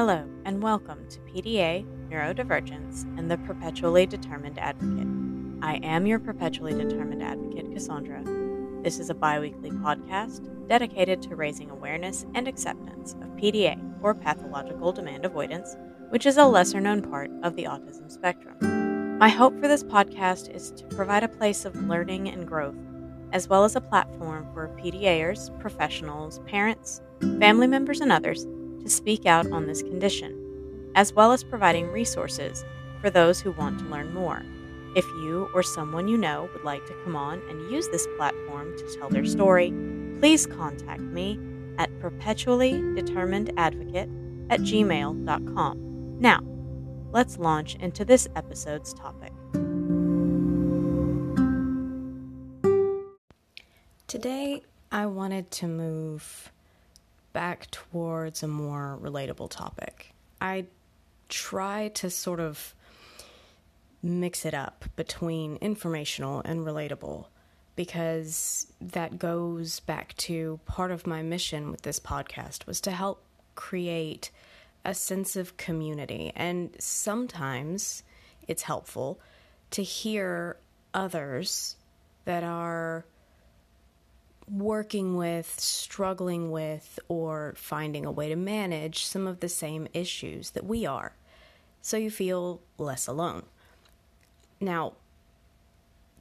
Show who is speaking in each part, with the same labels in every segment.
Speaker 1: Hello, and welcome to PDA, Neurodivergence, and the Perpetually Determined Advocate. I am your Perpetually Determined Advocate, Cassandra. This is a bi weekly podcast dedicated to raising awareness and acceptance of PDA, or pathological demand avoidance, which is a lesser known part of the autism spectrum. My hope for this podcast is to provide a place of learning and growth, as well as a platform for PDAers, professionals, parents, family members, and others to speak out on this condition, as well as providing resources for those who want to learn more. If you or someone you know would like to come on and use this platform to tell their story, please contact me at perpetuallydeterminedadvocate at gmail.com. Now, let's launch into this episode's topic. Today, I wanted to move back towards a more relatable topic. I try to sort of mix it up between informational and relatable because that goes back to part of my mission with this podcast was to help create a sense of community and sometimes it's helpful to hear others that are working with, struggling with, or finding a way to manage some of the same issues that we are, so you feel less alone. Now,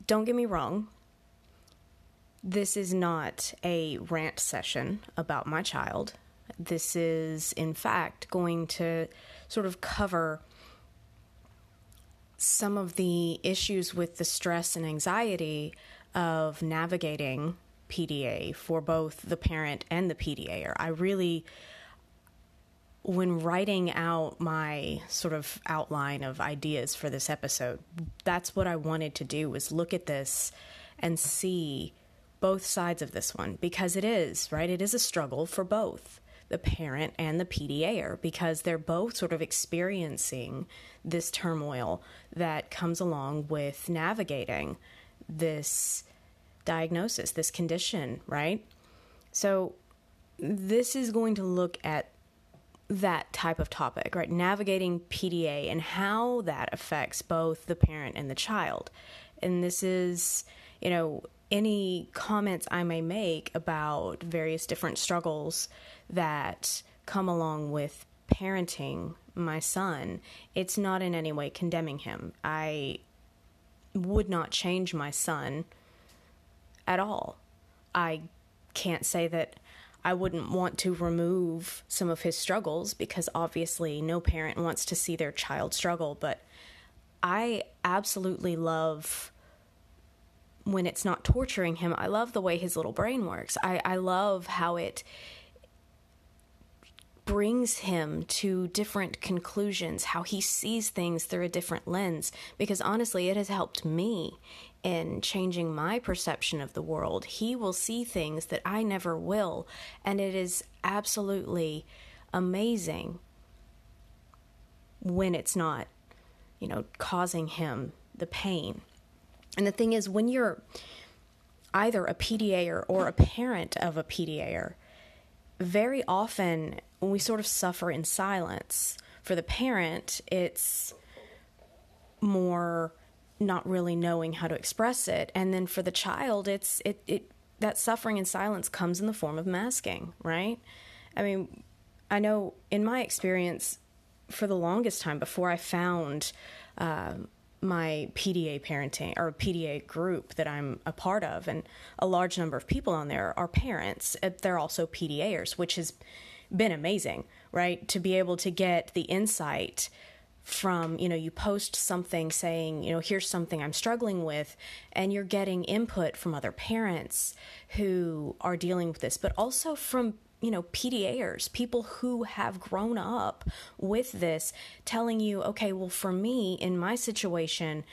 Speaker 1: don't get me wrong, this is not a rant session about my child. This is, in fact, going to sort of cover some of the issues with the stress and anxiety of navigating PDA for both the parent and the PDAer. I really, when writing out my sort of outline of ideas for this episode, that's what I wanted to do was look at this and see both sides of this one because it is, right? It is a struggle for both the parent and the PDAer because they're both sort of experiencing this turmoil that comes along with navigating this diagnosis, this condition, right? So, this is going to look at that type of topic, right? Navigating PDA and how that affects both the parent and the child. And this is, you know, any comments I may make about various different struggles that come along with parenting my son, it's not in any way condemning him. I would not change my son at all. I can't say that I wouldn't want to remove some of his struggles because obviously no parent wants to see their child struggle, but I absolutely love when it's not torturing him. I love the way his little brain works. I, I love how it brings him to different conclusions, how he sees things through a different lens, because honestly, it has helped me in changing my perception of the world. He will see things that I never will, and it is absolutely amazing when it's not, you know, causing him the pain. And the thing is, when you're either a PDAer or a parent of a PDAer, very often when we sort of suffer in silence, for the parent, it's more not really knowing how to express it. And then for the child it's it, it that suffering in silence comes in the form of masking right? I mean i know in my experience for the longest time before i found uh, my pda parenting or pda group that i'm a part of and a large number of people on there are parents uh, they're also pdaers which has been amazing right? To be able to get the insight from you know you post something saying you know here's something i'm struggling with and you're getting input from other parents who are dealing with this but also from you know PDAers people who have grown up with this telling you okay well for me in my situation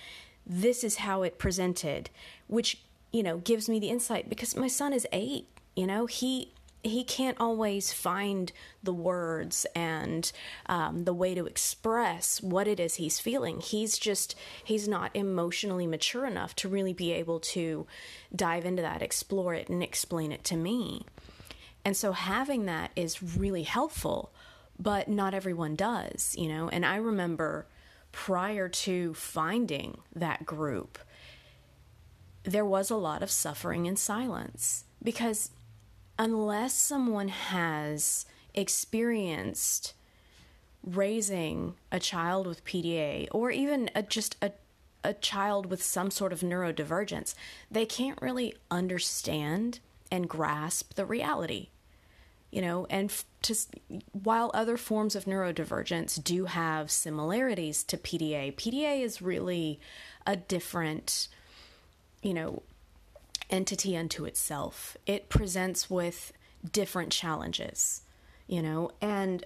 Speaker 1: this is how it presented which you know gives me the insight because my son is 8 you know he he can't always find the words and um, the way to express what it is he's feeling. He's just, he's not emotionally mature enough to really be able to dive into that, explore it, and explain it to me. And so having that is really helpful. but not everyone does, you know. And I remember prior to finding that group, there was a lot of suffering in silence because unless someone has experienced raising a child with PDA or even a, just a, a child with some sort of neurodivergence, they can't really understand and grasp the reality. You know, and to, while other forms of neurodivergence do have similarities to PDA, PDA is really a different, you know, entity unto itself. It presents with different challenges, you know, and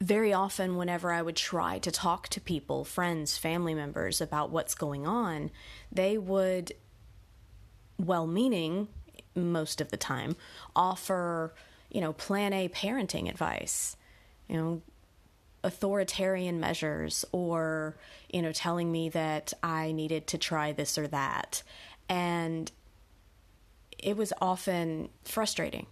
Speaker 1: very often, whenever I would try to talk to people, friends, family members, about what's going on, they would, well meaning most of the time, offer, you know, plan A parenting advice, you know, authoritarian measures, or, you know, telling me that I needed to try this or that. And it was often frustrating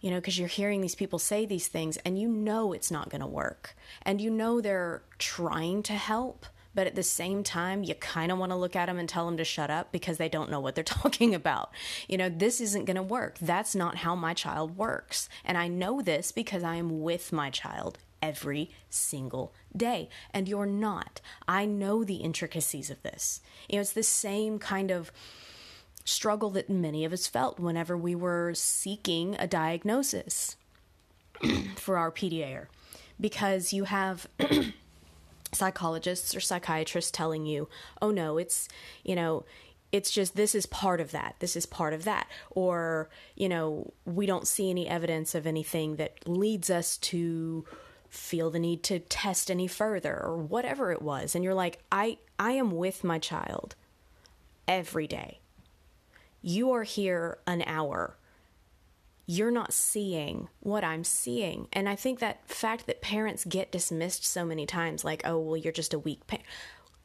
Speaker 1: you know, because you're hearing these people say these things and you know it's not going to work. And you know they're trying to help, but at the same time, you kind of want to look at them and tell them to shut up because they don't know what they're talking about. You know, this isn't going to work. That's not how my child works. And I know this because I am with my child every single day. And you're not. I know the intricacies of this. You know, it's the same kind of struggle that many of us felt whenever we were seeking a diagnosis for our PDA. Because you have psychologists or psychiatrists telling you, oh no, it's, you know, it's just this is part of that. This is part of that. Or, you know, we don't see any evidence of anything that leads us to feel the need to test any further or whatever it was. And you're like, I I am with my child every day you are here an hour. You're not seeing what I'm seeing. And I think that fact that parents get dismissed so many times, like, oh, well, you're just a weak parent,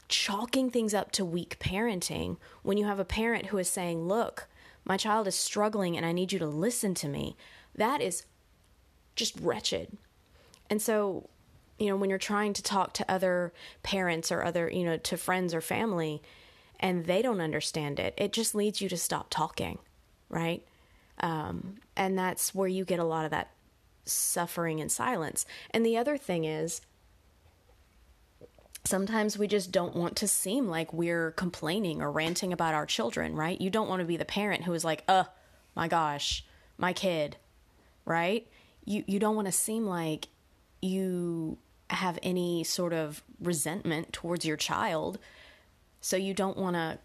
Speaker 1: chalking things up to weak parenting when you have a parent who is saying, look, my child is struggling and I need you to listen to me, that is just wretched. And so, you know, when you're trying to talk to other parents or other, you know, to friends or family, and they don't understand it, it just leads you to stop talking, right? Um, and that's where you get a lot of that suffering in silence. And the other thing is, sometimes we just don't want to seem like we're complaining or ranting about our children, right? You don't want to be the parent who is like, "Uh, my gosh, my kid," right? You you don't want to seem like you have any sort of resentment towards your child so you don't want to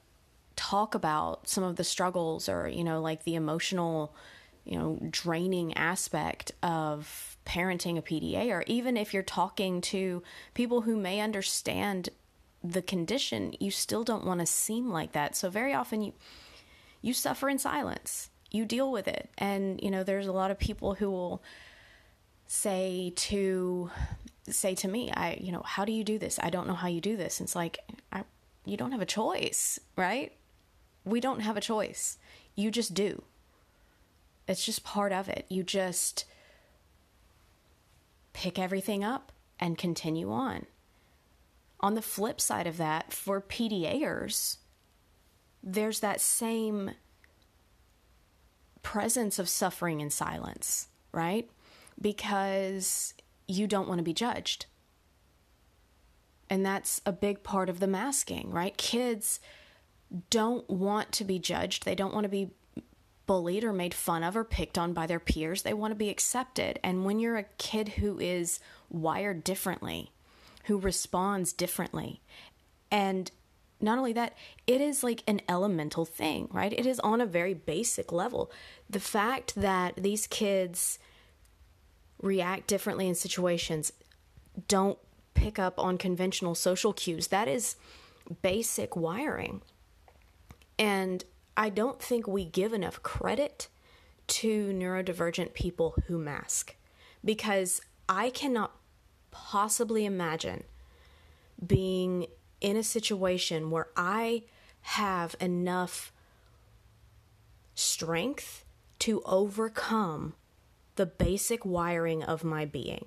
Speaker 1: talk about some of the struggles or, you know, like the emotional, you know, draining aspect of parenting a PDA, or even if you're talking to people who may understand the condition, you still don't want to seem like that. So very often you you suffer in silence. You deal with it. And, you know, there's a lot of people who will say to say to me, I, you know, how do you do this? I don't know how you do this. And it's like I you don't have a choice, right? We don't have a choice. You just do. It's just part of it. You just pick everything up and continue on. On the flip side of that, for PDAers, there's that same presence of suffering in silence, right? Because you don't want to be judged. And that's a big part of the masking, right? Kids don't want to be judged. They don't want to be bullied or made fun of or picked on by their peers. They want to be accepted. And when you're a kid who is wired differently, who responds differently, and not only that, it is like an elemental thing, right? It is on a very basic level. The fact that these kids react differently in situations, don't pick up on conventional social cues. That is basic wiring. And I don't think we give enough credit to neurodivergent people who mask because I cannot possibly imagine being in a situation where I have enough strength to overcome the basic wiring of my being.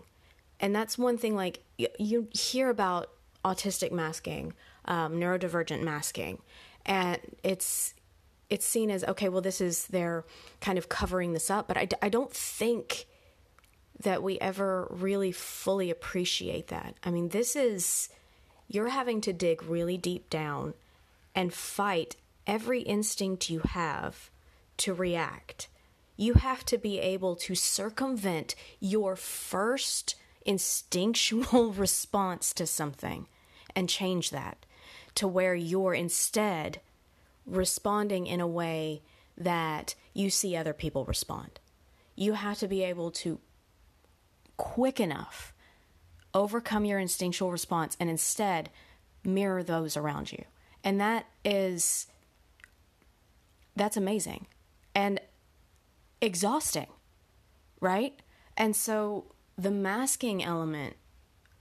Speaker 1: And that's one thing, like, you hear about autistic masking, um, neurodivergent masking, and it's it's seen as okay well this is they're kind of covering this up but I, I don't think that we ever really fully appreciate that i mean this is you're having to dig really deep down and fight every instinct you have to react you have to be able to circumvent your first instinctual response to something and change that to where you're instead responding in a way that you see other people respond. You have to be able to quick enough overcome your instinctual response and instead mirror those around you. And that is that's amazing and exhausting, right? And so the masking element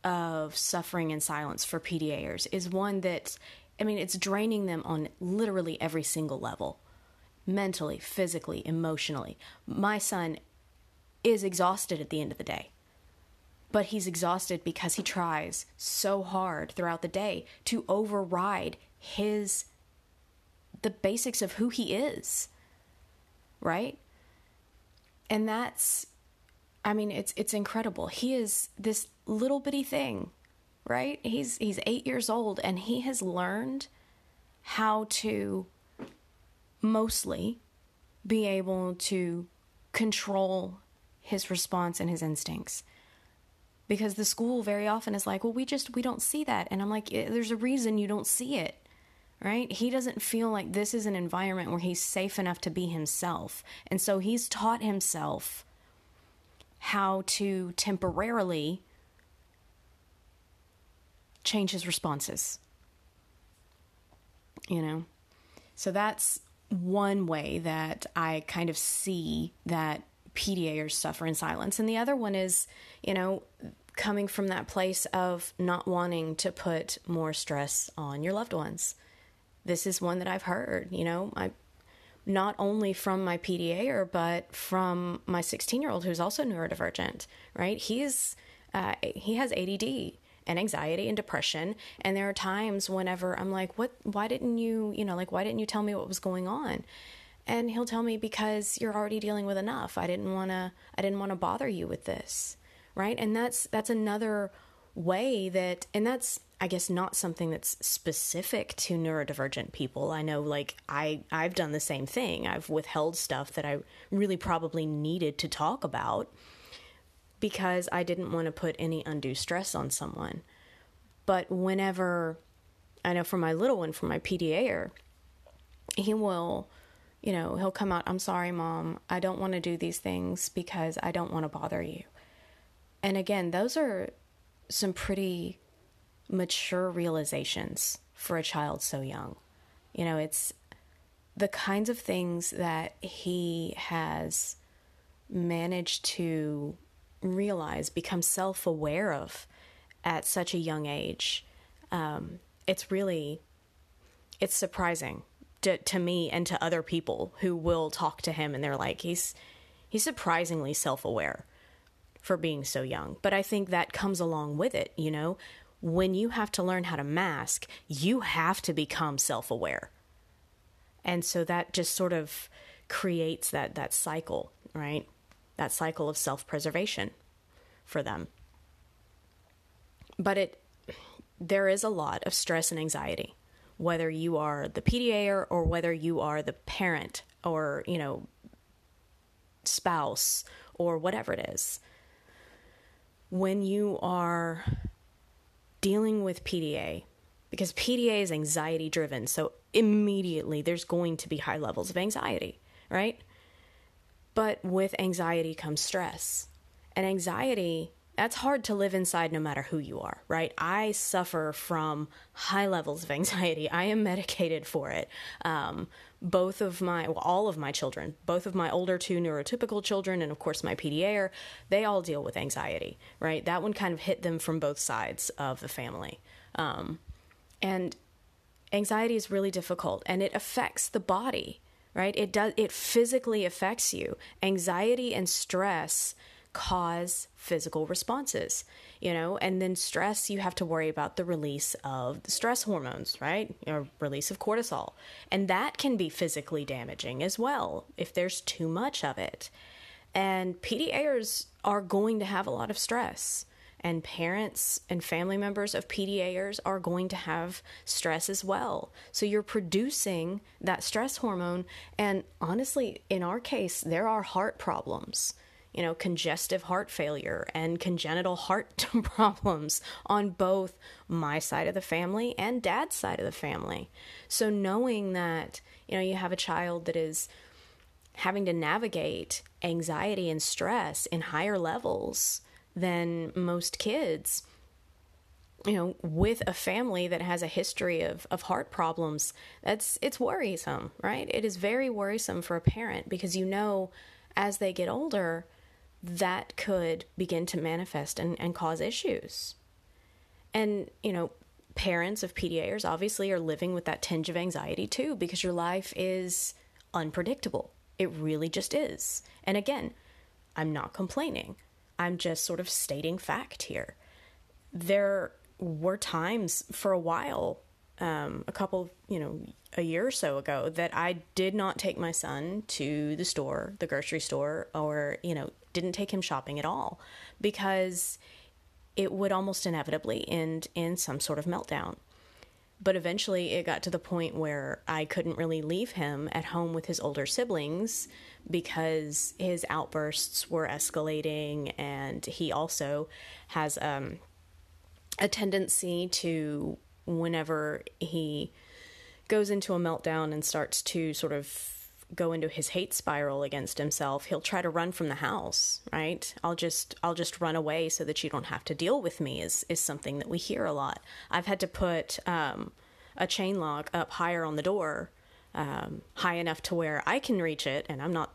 Speaker 1: of suffering in silence for PDAers is one that I mean, it's draining them on literally every single level mentally, physically, emotionally. My son is exhausted at the end of the day, but he's exhausted because he tries so hard throughout the day to override his the basics of who he is. Right? And that's I mean, it's it's incredible. He is this little bitty thing right? He's he's 8 years old and he has learned how to mostly be able to control his response and his instincts because the school very often is like well we just we don't see that and i'm like eh, there's a reason you don't see it right he doesn't feel like this is an environment where he's safe enough to be himself and so he's taught himself how to temporarily change his responses. You know? So that's one way that I kind of see that PDAers suffer in silence. And the other one is, you know, coming from that place of not wanting to put more stress on your loved ones. This is one that I've heard, you know, I not only from my PDAer, but from my 16 year old who's also neurodivergent, right? He's, uh, he has ADD and anxiety and depression. And there are times whenever i'm like what why didn't you you know like why didn't you tell me what was going on? And he'll tell me because you're already dealing with enough. I didn't want to i didn't want to bother you with this. Right? And that's that's another way that and that's i guess not something that's specific to neurodivergent people i know like i i've done the same thing i've withheld stuff that i really probably needed to talk about because I didn't want to put any undue stress on someone. But whenever I know for my little one, for my PDAer, he will, you know, he'll come out, I'm sorry, mom, I don't want to do these things because I don't want to bother you. And again, those are some pretty mature realizations for a child so young. You know, it's the kinds of things that he has managed to realize, become self aware of at such a young age, um, it's really it's surprising to, to me and to other people who will talk to him and they're like he's he's surprisingly self aware for being so young. But I think that comes along with it, you know. When you have to learn how to mask, you have to become self aware. And so that just sort of creates that that cycle, right? that cycle of self preservation for them. But it there is a lot of stress and anxiety, whether you are the PDA or whether you are the parent or, you know, spouse or whatever it is. When you are dealing with PDA, because PDA is anxiety driven, so immediately there's going to be high levels of anxiety, right? But with anxiety comes stress. And anxiety, that's hard to live inside no matter who you are, right? I suffer from high levels of anxiety. I am medicated for it. Um, both of my, well, all of my children, both of my older two neurotypical children, and of course my PDA, they all deal with anxiety, right? That one kind of hit them from both sides of the family. Um, and anxiety is really difficult and it affects the body right? It does it physically affects you. Anxiety and stress cause physical responses, you know, and then stress, you have to worry about the release of the stress hormones, right? Or release of cortisol. And that can be physically damaging as well if there's too much of it. And PDAers are going to have a lot of stress and parents and family members of PDAers are going to have stress as well. So you're producing that stress hormone. And honestly, in our case, there are heart problems, you know, congestive heart failure and congenital heart problems on both my side of the family and dad's side of the family. So knowing that, you know, you have a child that is having to navigate anxiety and stress in higher levels than most kids you know with a family that has a history of, of heart problems that's it's worrisome right it is very worrisome for a parent because you know as they get older that could begin to manifest and, and cause issues. And you know parents of pdaers obviously are living with that tinge of anxiety too because your life is unpredictable. It really just is. And again i'm not complaining. I'm just sort of stating fact here. There were times for a while, um, a couple, you know, a year or so ago, that I did not take my son to the store, the grocery store, or, you know, didn't take him shopping at all because it would almost inevitably end in some sort of meltdown. But eventually it got to the point where I couldn't really leave him at home with his older siblings because his outbursts were escalating, and he also has um, a tendency to, whenever he goes into a meltdown and starts to sort of go into his hate spiral against himself he'll try to run from the house right i'll just i'll just run away so that you don't have to deal with me is is something that we hear a lot i've had to put um, a chain lock up higher on the door um, high enough to where I can reach it, and I'm not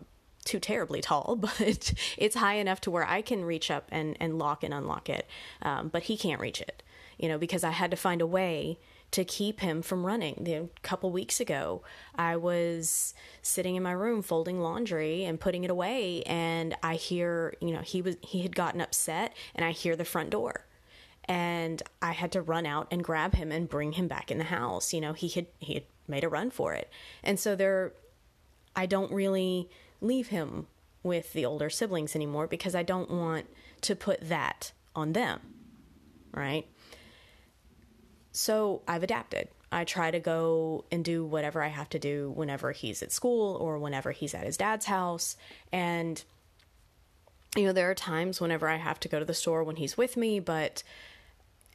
Speaker 1: too terribly tall, but it's high enough to where I can reach up and, and lock and unlock it. Um, but he can't reach it, you know, because I had to find a way to keep him from running. a couple weeks ago, I was sitting in my room folding laundry and putting it away, and I hear, you know, he was he had gotten upset, and I hear the front door and I had to run out and grab him and bring him back in the house. You know, he had he had made a run for it. And so there I don't really leave him with the older siblings anymore because I don't want to put that on them. Right? So I've adapted. I try to go and do whatever I have to do whenever he's at school or whenever he's at his dad's house. And, you know, there are times whenever I have to go to the store when he's with me, but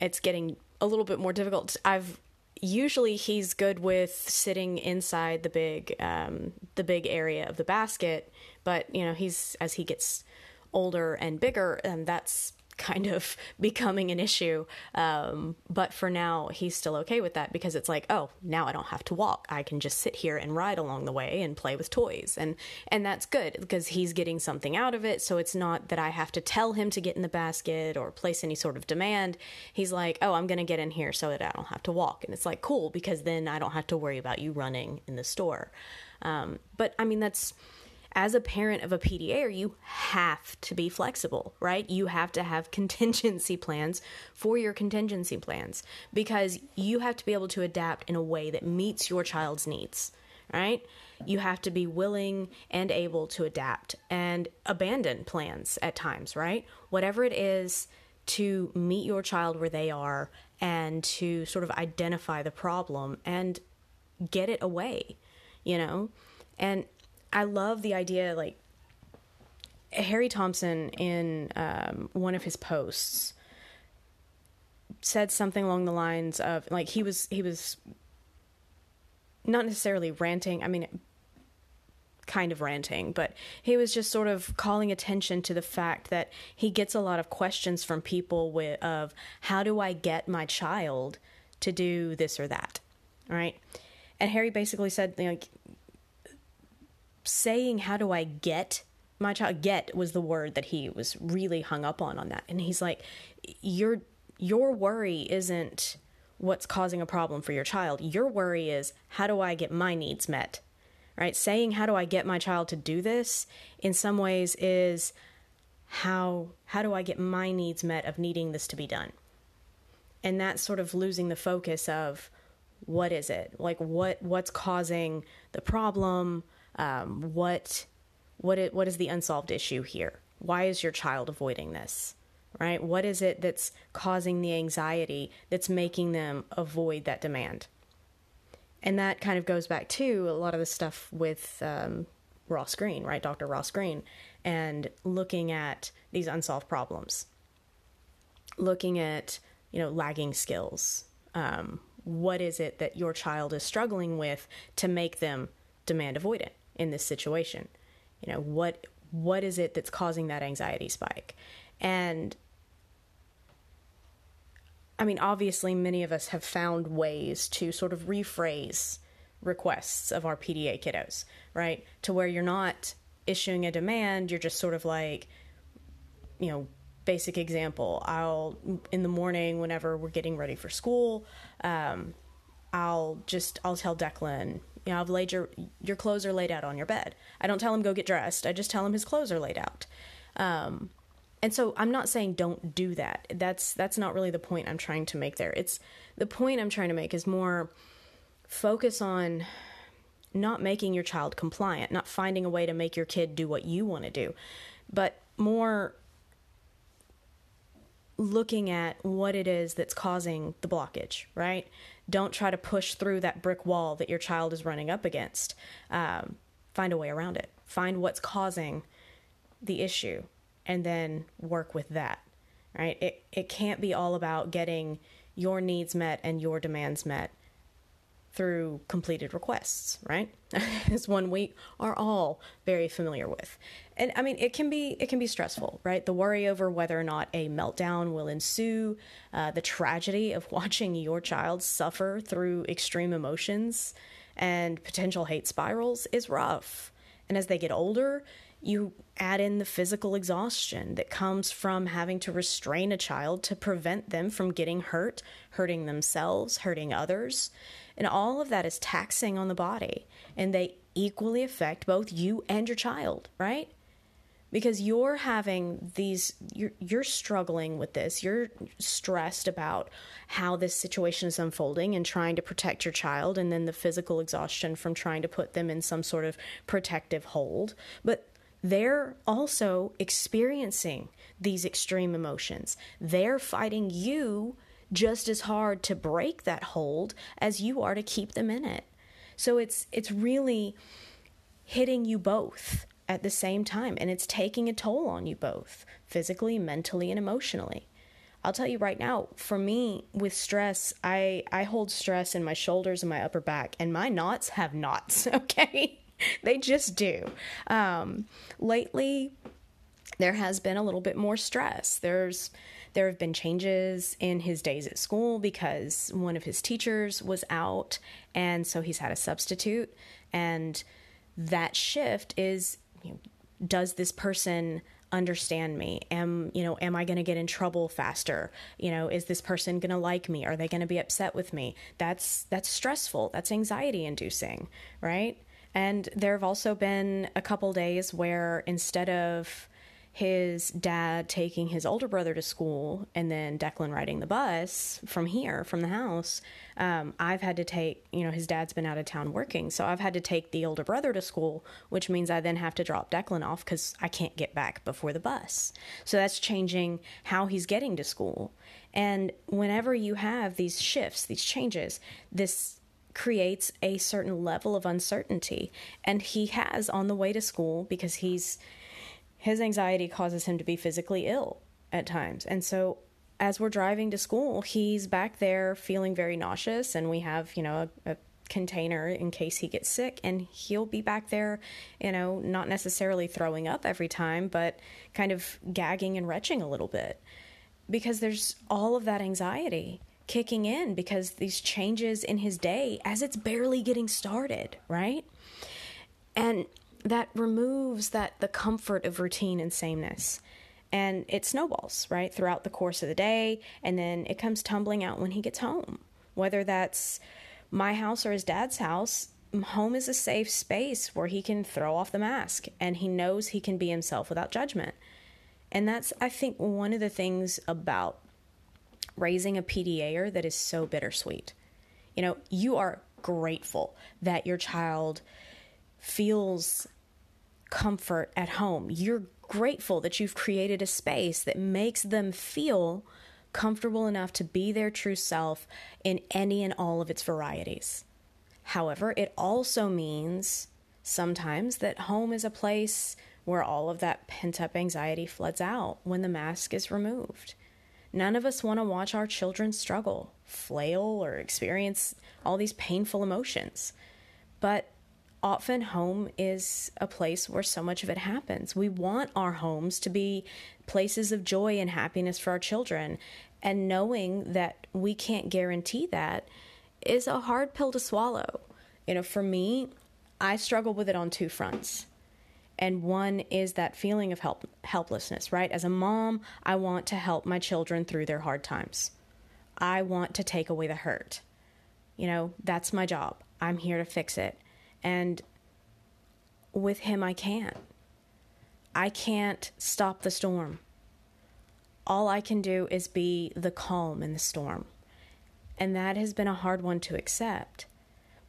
Speaker 1: it's getting a little bit more difficult. I've usually he's good with sitting inside the big um, the big area of the basket, but you know he's as he gets older and bigger, and that's kind of becoming an issue. Um, but for now, he's still okay with that because it's like, oh, now I don't have to walk. I can just sit here and ride along the way and play with toys, and and that's good because he's getting something out of it. So it's not that I have to tell him to get in the basket or place any sort of demand. He's like, oh, I'm gonna get in here so that I don't have to walk, and it's like cool because then I don't have to worry about you running in the store. Um, but I mean, that's as a parent of a PDA, you have to be flexible, right? You have to have contingency plans for your contingency plans because you have to be able to adapt in a way that meets your child's needs, right? You have to be willing and able to adapt and abandon plans at times, right? Whatever it is to meet your child where they are and to sort of identify the problem and get it away, you know? And I love the idea, like Harry Thompson in um, one of his posts said something along the lines of like he was he was not necessarily ranting. I mean, kind of ranting, but he was just sort of calling attention to the fact that he gets a lot of questions from people with of how do I get my child to do this or that, right? And Harry basically said, know, saying how do I get my child get was the word that he was really hung up on on that and he's like your your worry isn't what's causing a problem for your child your worry is how do I get my needs met right? Saying, how do I get my child to do this in some ways is how how do I get my needs met of needing this to be done? And that's sort of losing the focus of what is it? Like what what's causing the problem? Um, what what it, what is the unsolved issue here? Why is your child avoiding this? Right? What is it that's causing the anxiety that's making them avoid that demand? And that kind of goes back to a lot of the stuff with um, Ross Greene, right? Dr. Ross Greene, and looking at these unsolved problems, looking at, you know, lagging skills. Um, what is it that your child is struggling with to make them demand avoidant in this situation? You know, what what is it that's causing that anxiety spike? And I mean, obviously, many of us have found ways to sort of rephrase requests of our PDA kiddos, right? To where you're not issuing a demand, you're just sort of like, you know, basic example. I'll, in the morning, whenever we're getting ready for school, um, I'll just, I'll tell Declan, you know, I've laid your, your clothes are laid out on your bed. I don't tell him go get dressed. I just tell him his clothes are laid out. Um, and so I'm not saying don't do that. That's that's not really the point I'm trying to make there. It's the point I'm trying to make is more focus on not making your child compliant, not finding a way to make your kid do what you want to do, but more looking at what it is that's causing the blockage, right? Don't try to push through that brick wall that your child is running up against. Um, find a way around it. Find what's causing the issue and then work with that right it it can't be all about getting your needs met and your demands met through completed requests right? Is one we are all very familiar with. And i mean it can be it can be stressful right? The worry over whether or not a meltdown will ensue uh, the tragedy of watching your child suffer through extreme emotions and potential hate spirals is rough. And as they get older you add in the physical exhaustion that comes from having to restrain a child to prevent them from getting hurt, hurting themselves, hurting others. And all of that is taxing on the body. And they equally affect both you and your child, right? Because you're having these, you're, you're struggling with this. You're stressed about how this situation is unfolding and trying to protect your child, and then the physical exhaustion from trying to put them in some sort of protective hold. But they're also experiencing these extreme emotions. They're fighting you just as hard to break that hold as you are to keep them in it. So it's it's really hitting you both at the same time and it's taking a toll on you both, physically, mentally and emotionally. I'll tell you right now, for me with stress, I I hold stress in my shoulders and my upper back and my knots have knots, okay? they just do. Um, lately, there has been a little bit more stress. There's there have been changes in his days at school because one of his teachers was out, and so he's had a substitute. And that shift is, you know, does this person understand me? Am you know am i going to get in trouble faster? You know is this person going to like me? Are they going to be upset with me? That's that's stressful. That's anxiety inducing right? And there have also been a couple days where instead of his dad taking his older brother to school and then Declan riding the bus from here, from the house, um, I've had to take, you know, his dad's been out of town working. So I've had to take the older brother to school, which means I then have to drop Declan off because I can't get back before the bus. So that's changing how he's getting to school. And whenever you have these shifts, these changes, this creates a certain level of uncertainty. And he has on the way to school because he's his anxiety causes him to be physically ill at times. And so as we're driving to school, he's back there feeling very nauseous and we have, you know, a, a container in case he gets sick and he'll be back there, you know, not necessarily throwing up every time, but kind of gagging and retching a little bit because there's all of that anxiety kicking in because these changes in his day as it's barely getting started, right? And that removes that the comfort of routine and sameness. And it snowballs, right, throughout the course of the day, and then it comes tumbling out when he gets home. Whether that's my house or his dad's house, home is a safe space where he can throw off the mask and he knows he can be himself without judgment. And that's, I think, one of the things about raising a PDAer that is so bittersweet. You know, you are grateful that your child feels comfort at home. You're grateful that you've created a space that makes them feel comfortable enough to be their true self in any and all of its varieties. However, it also means sometimes that home is a place where all of that pent up anxiety floods out when the mask is removed. None of us want to watch our children struggle, flail, or experience all these painful emotions. But often home is a place where so much of it happens. We want our homes to be places of joy and happiness for our children. And knowing that we can't guarantee that is a hard pill to swallow. You know, for me, I struggle with it on two fronts. And one is that feeling of help, helplessness, right? As a mom, I want to help my children through their hard times. I want to take away the hurt. You know, that's my job. I'm here to fix it. And with him, I can't. I can't stop the storm. All I can do is be the calm in the storm. And that has been a hard one to accept.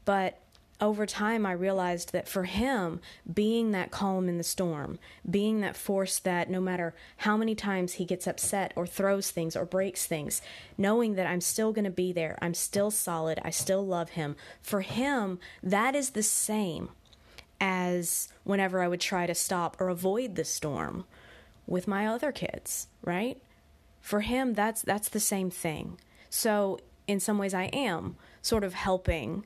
Speaker 1: But over time, I realized that for him, being that calm in the storm, being that force that no matter how many times he gets upset or throws things or breaks things, knowing that I'm still going to be there, I'm still solid, I still love him, for him, that is the same as whenever I would try to stop or avoid the storm with my other kids, right? For him, that's that's the same thing. So in some ways, I am sort of helping.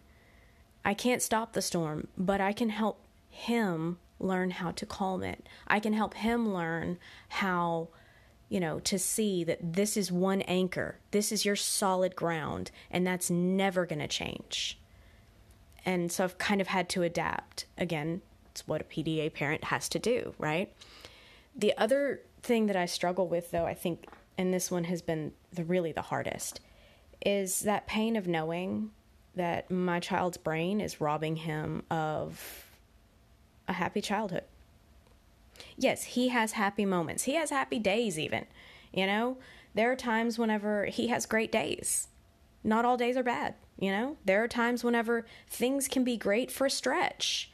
Speaker 1: I can't stop the storm, but I can help him learn how to calm it. I can help him learn how, you know, to see that this is one anchor. This is your solid ground, and that's never going to change. And so I've kind of had to adapt. Again, it's what a PDA parent has to do, right? The other thing that I struggle with, though, I think, and this one has been the, really the hardest, is that pain of knowing that my child's brain is robbing him of a happy childhood. Yes, he has happy moments. He has happy days, even. You know, there are times whenever he has great days. Not all days are bad. You know, there are times whenever things can be great for a stretch.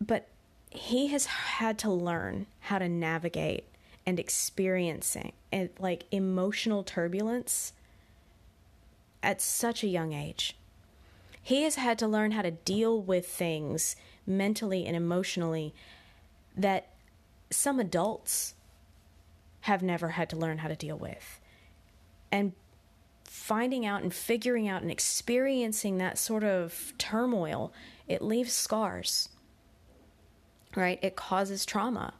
Speaker 1: But he has had to learn how to navigate and experiencing and like emotional turbulence at such a young age. He has had to learn how to deal with things mentally and emotionally that some adults have never had to learn how to deal with. And finding out and figuring out and experiencing that sort of turmoil, it leaves scars, right? It causes trauma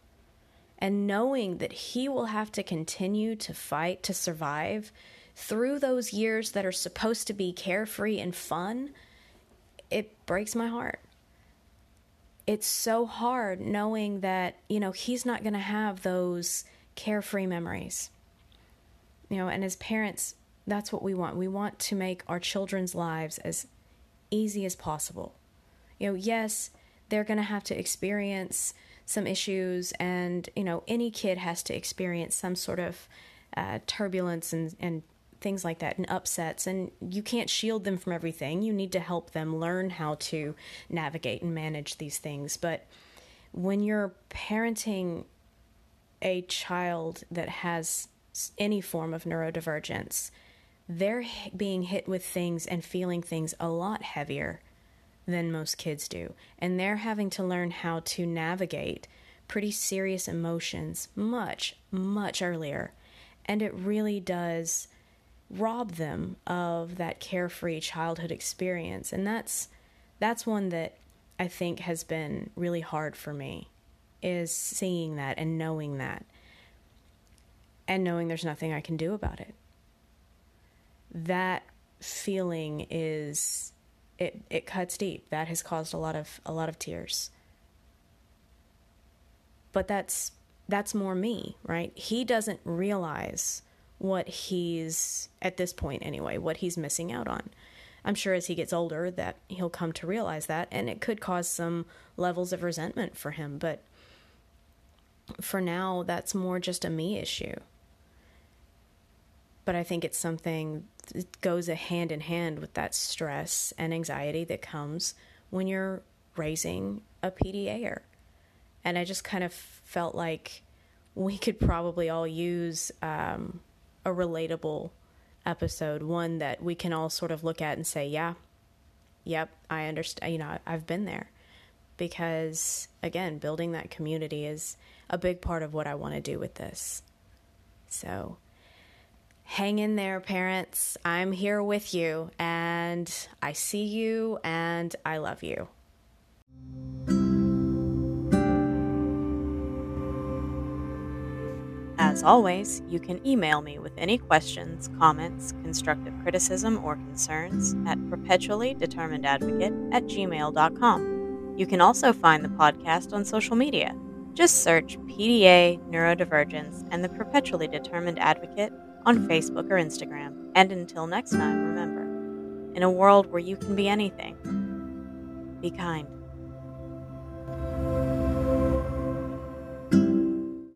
Speaker 1: and knowing that he will have to continue to fight to survive through those years that are supposed to be carefree and fun, it breaks my heart. It's so hard knowing that, you know, he's not going to have those carefree memories. You know, and as parents, that's what we want. We want to make our children's lives as easy as possible. You know, yes, they're going to have to experience some issues, and you know, any kid has to experience some sort of uh, turbulence and and things like that and upsets and you can't shield them from everything you need to help them learn how to navigate and manage these things but when you're parenting a child that has any form of neurodivergence they're being hit with things and feeling things a lot heavier than most kids do. And they're having to learn how to navigate pretty serious emotions much, much earlier. And it really does rob them of that carefree childhood experience. And that's that's one that I think has been really hard for me is seeing that and knowing that. And knowing there's nothing I can do about it. That feeling is it it cuts deep. That has caused a lot of a lot of tears. But that's that's more me, right? He doesn't realize what he's at this point anyway, what he's missing out on. I'm sure as he gets older that he'll come to realize that, and it could cause some levels of resentment for him. But for now, that's more just a me issue. But I think it's something that goes a hand in hand with that stress and anxiety that comes when you're raising a PDAer. And I just kind of felt like we could probably all use um, a relatable episode, one that we can all sort of look at and say, yeah, yep, I understand, you know, I've been there. Because again, building that community is a big part of what I want to do with this. So hang in there, parents. I'm here with you, and I see you, and I love you.
Speaker 2: As always, you can email me with any questions, comments, constructive criticism, or concerns at perpetuallydeterminedadvocate at gmail.com. You can also find the podcast on social media. Just search PDA Neurodivergence and the Perpetually Determined Advocate on Facebook or Instagram. And until next time, remember in a world where you can be anything, be kind.